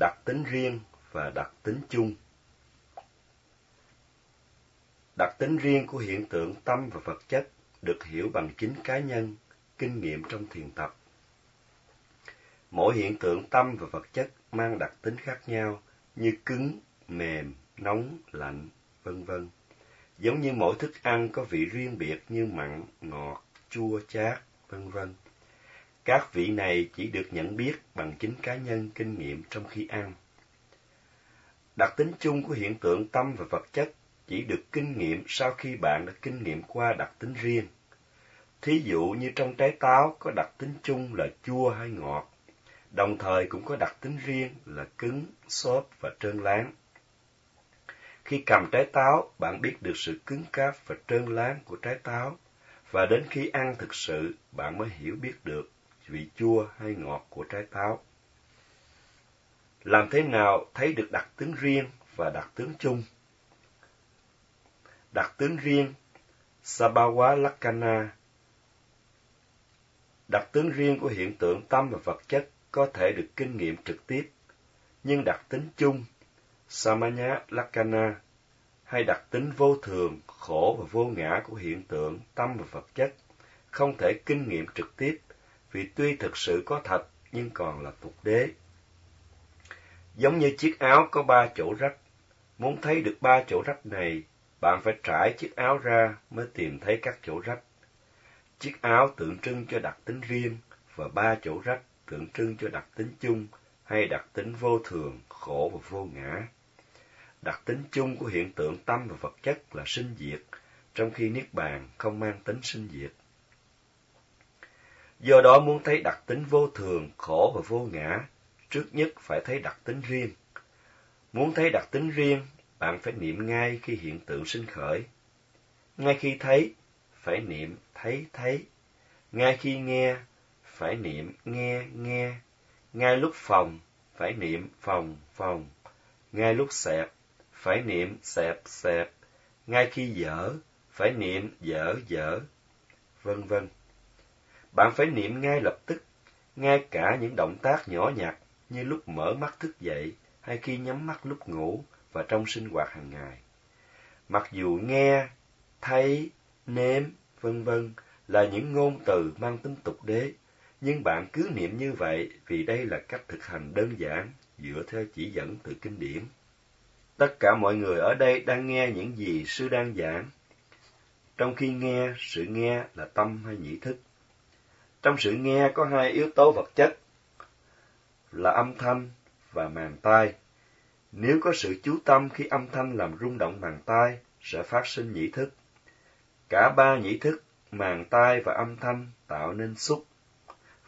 đặc tính riêng và đặc tính chung. Đặc tính riêng của hiện tượng tâm và vật chất được hiểu bằng chính cá nhân, kinh nghiệm trong thiền tập. Mỗi hiện tượng tâm và vật chất mang đặc tính khác nhau như cứng, mềm, nóng, lạnh, vân vân. Giống như mỗi thức ăn có vị riêng biệt như mặn, ngọt, chua, chát, vân vân. Các vị này chỉ được nhận biết bằng chính cá nhân kinh nghiệm trong khi ăn. Đặc tính chung của hiện tượng tâm và vật chất chỉ được kinh nghiệm sau khi bạn đã kinh nghiệm qua đặc tính riêng. Thí dụ như trong trái táo có đặc tính chung là chua hay ngọt, đồng thời cũng có đặc tính riêng là cứng, xốp và trơn láng. Khi cầm trái táo, bạn biết được sự cứng cáp và trơn láng của trái táo, và đến khi ăn thực sự, bạn mới hiểu biết được vị chua hay ngọt của trái táo. Làm thế nào thấy được đặc tính riêng và đặc tướng chung? Đặc tướng riêng Sabawa Lakkhana Đặc tướng riêng của hiện tượng tâm và vật chất có thể được kinh nghiệm trực tiếp, nhưng đặc tính chung Samanya Lakkhana hay đặc tính vô thường, khổ và vô ngã của hiện tượng tâm và vật chất không thể kinh nghiệm trực tiếp vì tuy thực sự có thật nhưng còn là tục đế. Giống như chiếc áo có ba chỗ rách, muốn thấy được ba chỗ rách này, bạn phải trải chiếc áo ra mới tìm thấy các chỗ rách. Chiếc áo tượng trưng cho đặc tính riêng và ba chỗ rách tượng trưng cho đặc tính chung hay đặc tính vô thường, khổ và vô ngã. Đặc tính chung của hiện tượng tâm và vật chất là sinh diệt, trong khi Niết Bàn không mang tính sinh diệt. Do đó muốn thấy đặc tính vô thường, khổ và vô ngã, trước nhất phải thấy đặc tính riêng. Muốn thấy đặc tính riêng, bạn phải niệm ngay khi hiện tượng sinh khởi. Ngay khi thấy, phải niệm thấy thấy. Ngay khi nghe, phải niệm nghe nghe. Ngay lúc phòng, phải niệm phòng phòng. Ngay lúc xẹp, phải niệm xẹp xẹp. Ngay khi dở, phải niệm dở dở, vân vân. Bạn phải niệm ngay lập tức, ngay cả những động tác nhỏ nhặt như lúc mở mắt thức dậy hay khi nhắm mắt lúc ngủ và trong sinh hoạt hàng ngày. Mặc dù nghe, thấy, nếm, vân vân là những ngôn từ mang tính tục đế, nhưng bạn cứ niệm như vậy vì đây là cách thực hành đơn giản dựa theo chỉ dẫn từ kinh điển. Tất cả mọi người ở đây đang nghe những gì sư đang giảng. Trong khi nghe, sự nghe là tâm hay nhĩ thức. Trong sự nghe có hai yếu tố vật chất là âm thanh và màng tai. Nếu có sự chú tâm khi âm thanh làm rung động màng tai, sẽ phát sinh nhĩ thức. Cả ba nhĩ thức, màng tai và âm thanh tạo nên xúc.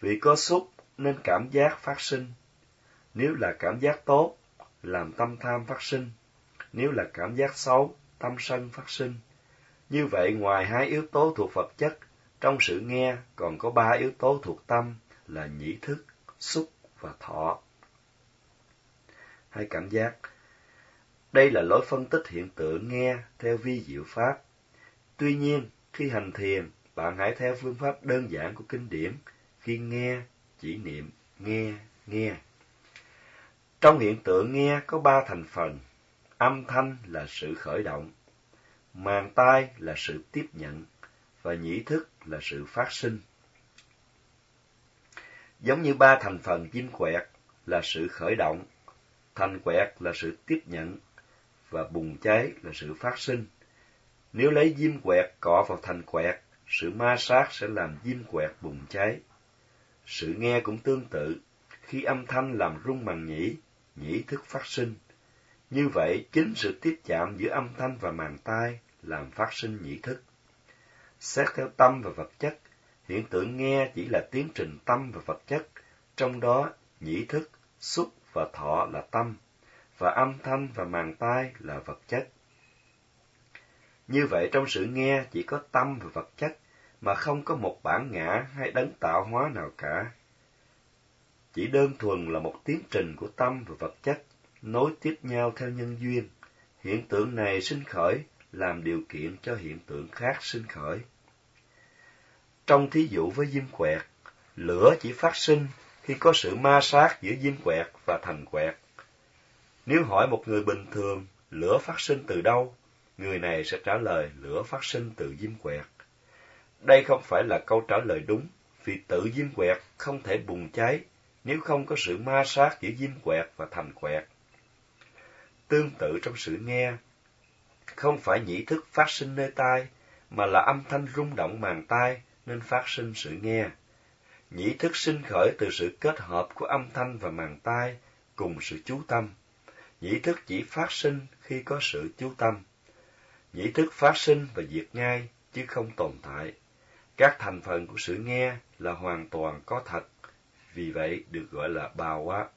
Vì có xúc nên cảm giác phát sinh. Nếu là cảm giác tốt, làm tâm tham phát sinh. Nếu là cảm giác xấu, tâm sân phát sinh. Như vậy, ngoài hai yếu tố thuộc vật chất, trong sự nghe còn có ba yếu tố thuộc tâm là nhĩ thức, xúc và thọ. Hay cảm giác. Đây là lối phân tích hiện tượng nghe theo vi diệu pháp. Tuy nhiên, khi hành thiền, bạn hãy theo phương pháp đơn giản của kinh điển, khi nghe, chỉ niệm, nghe, nghe. Trong hiện tượng nghe có ba thành phần. Âm thanh là sự khởi động, màng tai là sự tiếp nhận, và nhĩ thức là sự phát sinh. Giống như ba thành phần diêm quẹt là sự khởi động, thành quẹt là sự tiếp nhận, và bùng cháy là sự phát sinh. Nếu lấy diêm quẹt cọ vào thành quẹt, sự ma sát sẽ làm diêm quẹt bùng cháy. Sự nghe cũng tương tự, khi âm thanh làm rung màng nhĩ, nhĩ thức phát sinh. Như vậy, chính sự tiếp chạm giữa âm thanh và màng tai làm phát sinh nhĩ thức. Xét theo tâm và vật chất, hiện tượng nghe chỉ là tiến trình tâm và vật chất, trong đó nhĩ thức, xúc và thọ là tâm, và âm thanh và màng tai là vật chất. Như vậy trong sự nghe chỉ có tâm và vật chất, mà không có một bản ngã hay đấng tạo hóa nào cả. Chỉ đơn thuần là một tiến trình của tâm và vật chất, nối tiếp nhau theo nhân duyên. Hiện tượng này sinh khởi làm điều kiện cho hiện tượng khác sinh khởi. Trong thí dụ với diêm quẹt, lửa chỉ phát sinh khi có sự ma sát giữa diêm quẹt và thành quẹt. Nếu hỏi một người bình thường, lửa phát sinh từ đâu? Người này sẽ trả lời lửa phát sinh từ diêm quẹt. Đây không phải là câu trả lời đúng, vì tự diêm quẹt không thể bùng cháy nếu không có sự ma sát giữa diêm quẹt và thành quẹt. Tương tự trong sự nghe, không phải nhĩ thức phát sinh nơi tai, mà là âm thanh rung động màng tai nên phát sinh sự nghe. Nhĩ thức sinh khởi từ sự kết hợp của âm thanh và màng tai cùng sự chú tâm. Nhĩ thức chỉ phát sinh khi có sự chú tâm. Nhĩ thức phát sinh và diệt ngay, chứ không tồn tại. Các thành phần của sự nghe là hoàn toàn có thật, vì vậy được gọi là bào quá.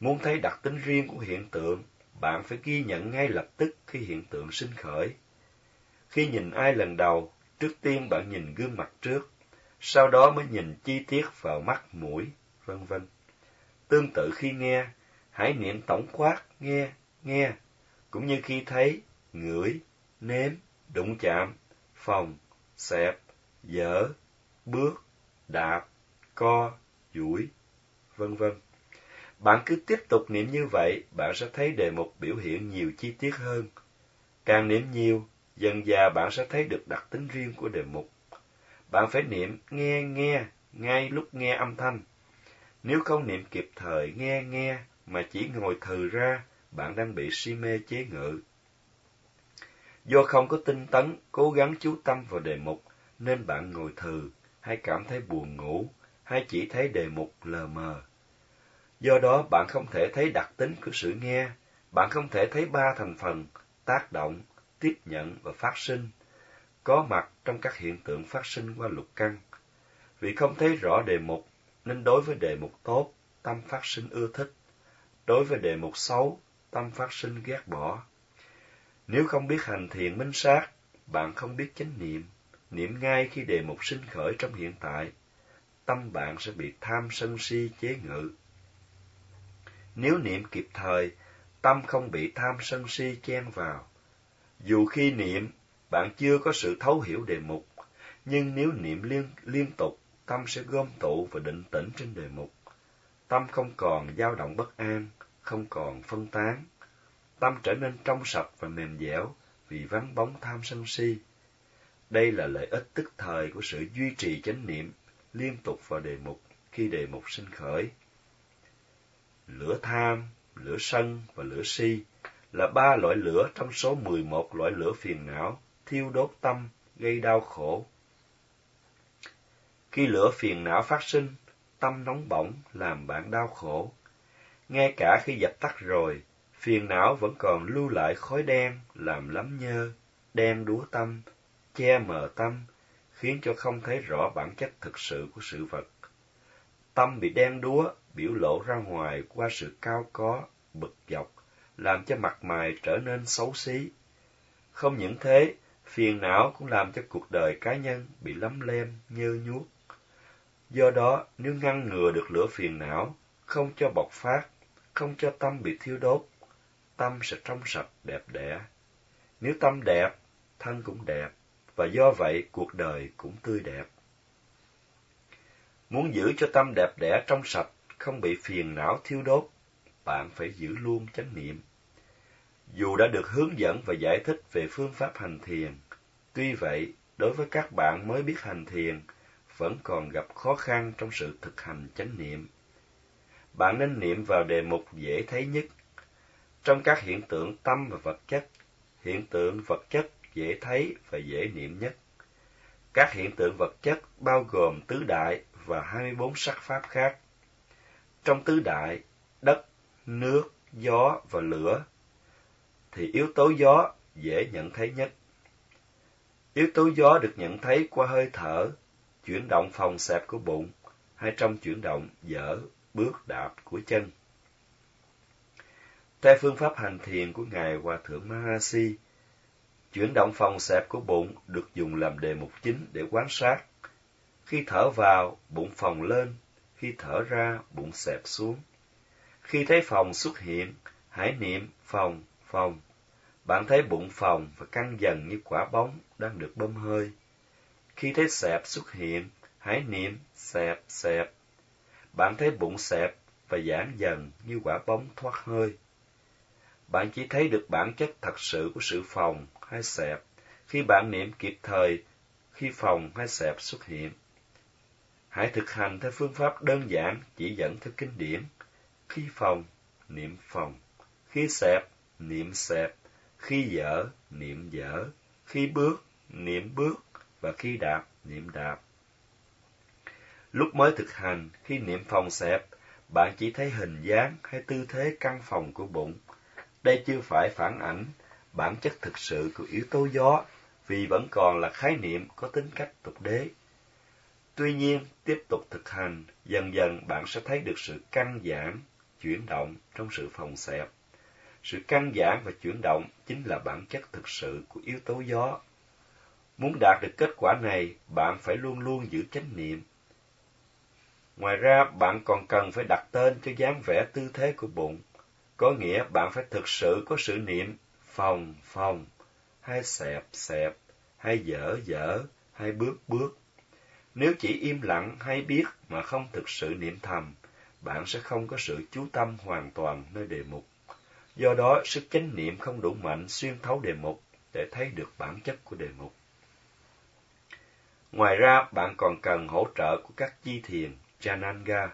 Muốn thấy đặc tính riêng của hiện tượng, bạn phải ghi nhận ngay lập tức khi hiện tượng sinh khởi. Khi nhìn ai lần đầu, trước tiên bạn nhìn gương mặt trước, sau đó mới nhìn chi tiết vào mắt, mũi, vân vân. Tương tự khi nghe, hãy niệm tổng quát nghe, nghe, cũng như khi thấy, ngửi, nếm, đụng chạm, phòng, xẹp, dở, bước, đạp, co, duỗi, vân vân. Bạn cứ tiếp tục niệm như vậy, bạn sẽ thấy đề mục biểu hiện nhiều chi tiết hơn. Càng niệm nhiều, dần dà bạn sẽ thấy được đặc tính riêng của đề mục. Bạn phải niệm nghe nghe ngay lúc nghe âm thanh. Nếu không niệm kịp thời nghe nghe mà chỉ ngồi thừ ra, bạn đang bị si mê chế ngự. Do không có tinh tấn, cố gắng chú tâm vào đề mục, nên bạn ngồi thừ, hay cảm thấy buồn ngủ, hay chỉ thấy đề mục lờ mờ. Do đó bạn không thể thấy đặc tính của sự nghe, bạn không thể thấy ba thành phần, tác động, tiếp nhận và phát sinh, có mặt trong các hiện tượng phát sinh qua lục căn. Vì không thấy rõ đề mục, nên đối với đề mục tốt, tâm phát sinh ưa thích. Đối với đề mục xấu, tâm phát sinh ghét bỏ. Nếu không biết hành thiện minh sát, bạn không biết chánh niệm, niệm ngay khi đề mục sinh khởi trong hiện tại, tâm bạn sẽ bị tham sân si chế ngự. Nếu niệm kịp thời, tâm không bị tham sân si chen vào. Dù khi niệm, bạn chưa có sự thấu hiểu đề mục, nhưng nếu niệm liên, liên tục, tâm sẽ gom tụ và định tĩnh trên đề mục. Tâm không còn dao động bất an, không còn phân tán. Tâm trở nên trong sạch và mềm dẻo vì vắng bóng tham sân si. Đây là lợi ích tức thời của sự duy trì chánh niệm liên tục vào đề mục khi đề mục sinh khởi. Lửa tham, lửa sân và lửa si là ba loại lửa trong số 11 loại lửa phiền não, thiêu đốt tâm, gây đau khổ. Khi lửa phiền não phát sinh, tâm nóng bỏng làm bạn đau khổ. Ngay cả khi dập tắt rồi, phiền não vẫn còn lưu lại khói đen làm lắm nhơ, đen đúa tâm, che mờ tâm, khiến cho không thấy rõ bản chất thực sự của sự vật. Tâm bị đen đúa, biểu lộ ra ngoài qua sự cao có, bực dọc, làm cho mặt mày trở nên xấu xí. Không những thế, phiền não cũng làm cho cuộc đời cá nhân bị lấm lem, nhơ nhuốc. Do đó, nếu ngăn ngừa được lửa phiền não, không cho bộc phát, không cho tâm bị thiêu đốt, tâm sẽ trong sạch, đẹp đẽ. Nếu tâm đẹp, thân cũng đẹp, và do vậy cuộc đời cũng tươi đẹp. Muốn giữ cho tâm đẹp đẽ trong sạch, không bị phiền não thiêu đốt, bạn phải giữ luôn chánh niệm. Dù đã được hướng dẫn và giải thích về phương pháp hành thiền, tuy vậy, đối với các bạn mới biết hành thiền, vẫn còn gặp khó khăn trong sự thực hành chánh niệm. Bạn nên niệm vào đề mục dễ thấy nhất. Trong các hiện tượng tâm và vật chất, hiện tượng vật chất dễ thấy và dễ niệm nhất. Các hiện tượng vật chất bao gồm tứ đại và 24 sắc pháp khác. Trong tứ đại, đất, nước, gió và lửa, thì yếu tố gió dễ nhận thấy nhất. Yếu tố gió được nhận thấy qua hơi thở, chuyển động phòng xẹp của bụng, hay trong chuyển động dở, bước đạp của chân. Theo phương pháp hành thiền của Ngài Hòa Thượng Mahasi, chuyển động phòng xẹp của bụng được dùng làm đề mục chính để quan sát. Khi thở vào, bụng phồng lên, khi thở ra, bụng xẹp xuống. Khi thấy phòng xuất hiện, hãy niệm phòng, phòng. Bạn thấy bụng phòng và căng dần như quả bóng đang được bơm hơi. Khi thấy xẹp xuất hiện, hãy niệm xẹp xẹp. Bạn thấy bụng xẹp và giãn dần như quả bóng thoát hơi. Bạn chỉ thấy được bản chất thật sự của sự phòng hay xẹp khi bạn niệm kịp thời khi phòng hay xẹp xuất hiện. Hãy thực hành theo phương pháp đơn giản chỉ dẫn theo kinh điển. Khi phòng, niệm phòng. Khi xẹp, niệm xẹp. Khi dở, niệm dở. Khi bước, niệm bước. Và khi đạp, niệm đạp. Lúc mới thực hành, khi niệm phòng xẹp, bạn chỉ thấy hình dáng hay tư thế căng phòng của bụng. Đây chưa phải phản ảnh bản chất thực sự của yếu tố gió, vì vẫn còn là khái niệm có tính cách tục đế. Tuy nhiên, tiếp tục thực hành, dần dần bạn sẽ thấy được sự căng giãn, chuyển động trong sự phòng xẹp. Sự căng giãn và chuyển động chính là bản chất thực sự của yếu tố gió. Muốn đạt được kết quả này, bạn phải luôn luôn giữ chánh niệm. Ngoài ra, bạn còn cần phải đặt tên cho dáng vẻ tư thế của bụng. Có nghĩa bạn phải thực sự có sự niệm phòng phòng, hay xẹp xẹp, hay dở dở, hay bước bước. Nếu chỉ im lặng hay biết mà không thực sự niệm thầm, bạn sẽ không có sự chú tâm hoàn toàn nơi đề mục. Do đó, sức chánh niệm không đủ mạnh xuyên thấu đề mục để thấy được bản chất của đề mục. Ngoài ra, bạn còn cần hỗ trợ của các chi thiền Jananga,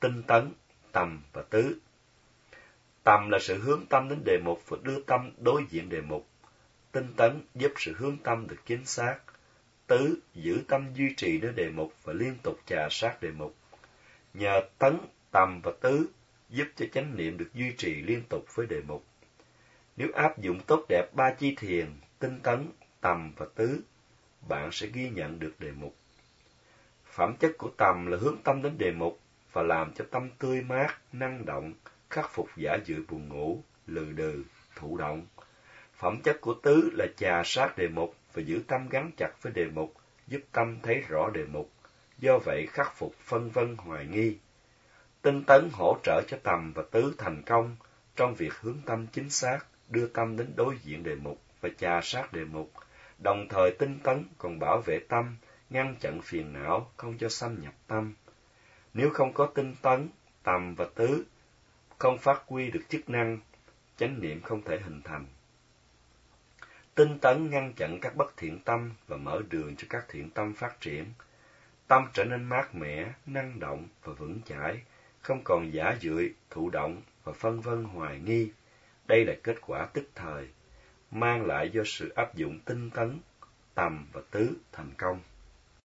tinh tấn, tầm và tứ. Tầm là sự hướng tâm đến đề mục và đưa tâm đối diện đề mục. Tinh tấn giúp sự hướng tâm được chính xác. Tứ giữ tâm duy trì nơi đề mục và liên tục trà sát đề mục. Nhờ tấn, tầm và tứ giúp cho chánh niệm được duy trì liên tục với đề mục. Nếu áp dụng tốt đẹp ba chi thiền, tinh tấn, tầm và tứ, bạn sẽ ghi nhận được đề mục. Phẩm chất của tầm là hướng tâm đến đề mục và làm cho tâm tươi mát, năng động, khắc phục giả dự buồn ngủ, lừ đừ, thụ động. Phẩm chất của tứ là trà sát đề mục và giữ tâm gắn chặt với đề mục, giúp tâm thấy rõ đề mục, do vậy khắc phục phân vân hoài nghi. Tinh tấn hỗ trợ cho tầm và tứ thành công trong việc hướng tâm chính xác, đưa tâm đến đối diện đề mục và trà sát đề mục, đồng thời tinh tấn còn bảo vệ tâm, ngăn chặn phiền não không cho xâm nhập tâm. Nếu không có tinh tấn, tầm và tứ, không phát huy được chức năng, chánh niệm không thể hình thành. Tinh tấn ngăn chặn các bất thiện tâm và mở đường cho các thiện tâm phát triển. Tâm trở nên mát mẻ, năng động và vững chãi, không còn giả dưỡi, thụ động và phân vân hoài nghi. Đây là kết quả tức thời, mang lại do sự áp dụng tinh tấn, tầm và tứ thành công.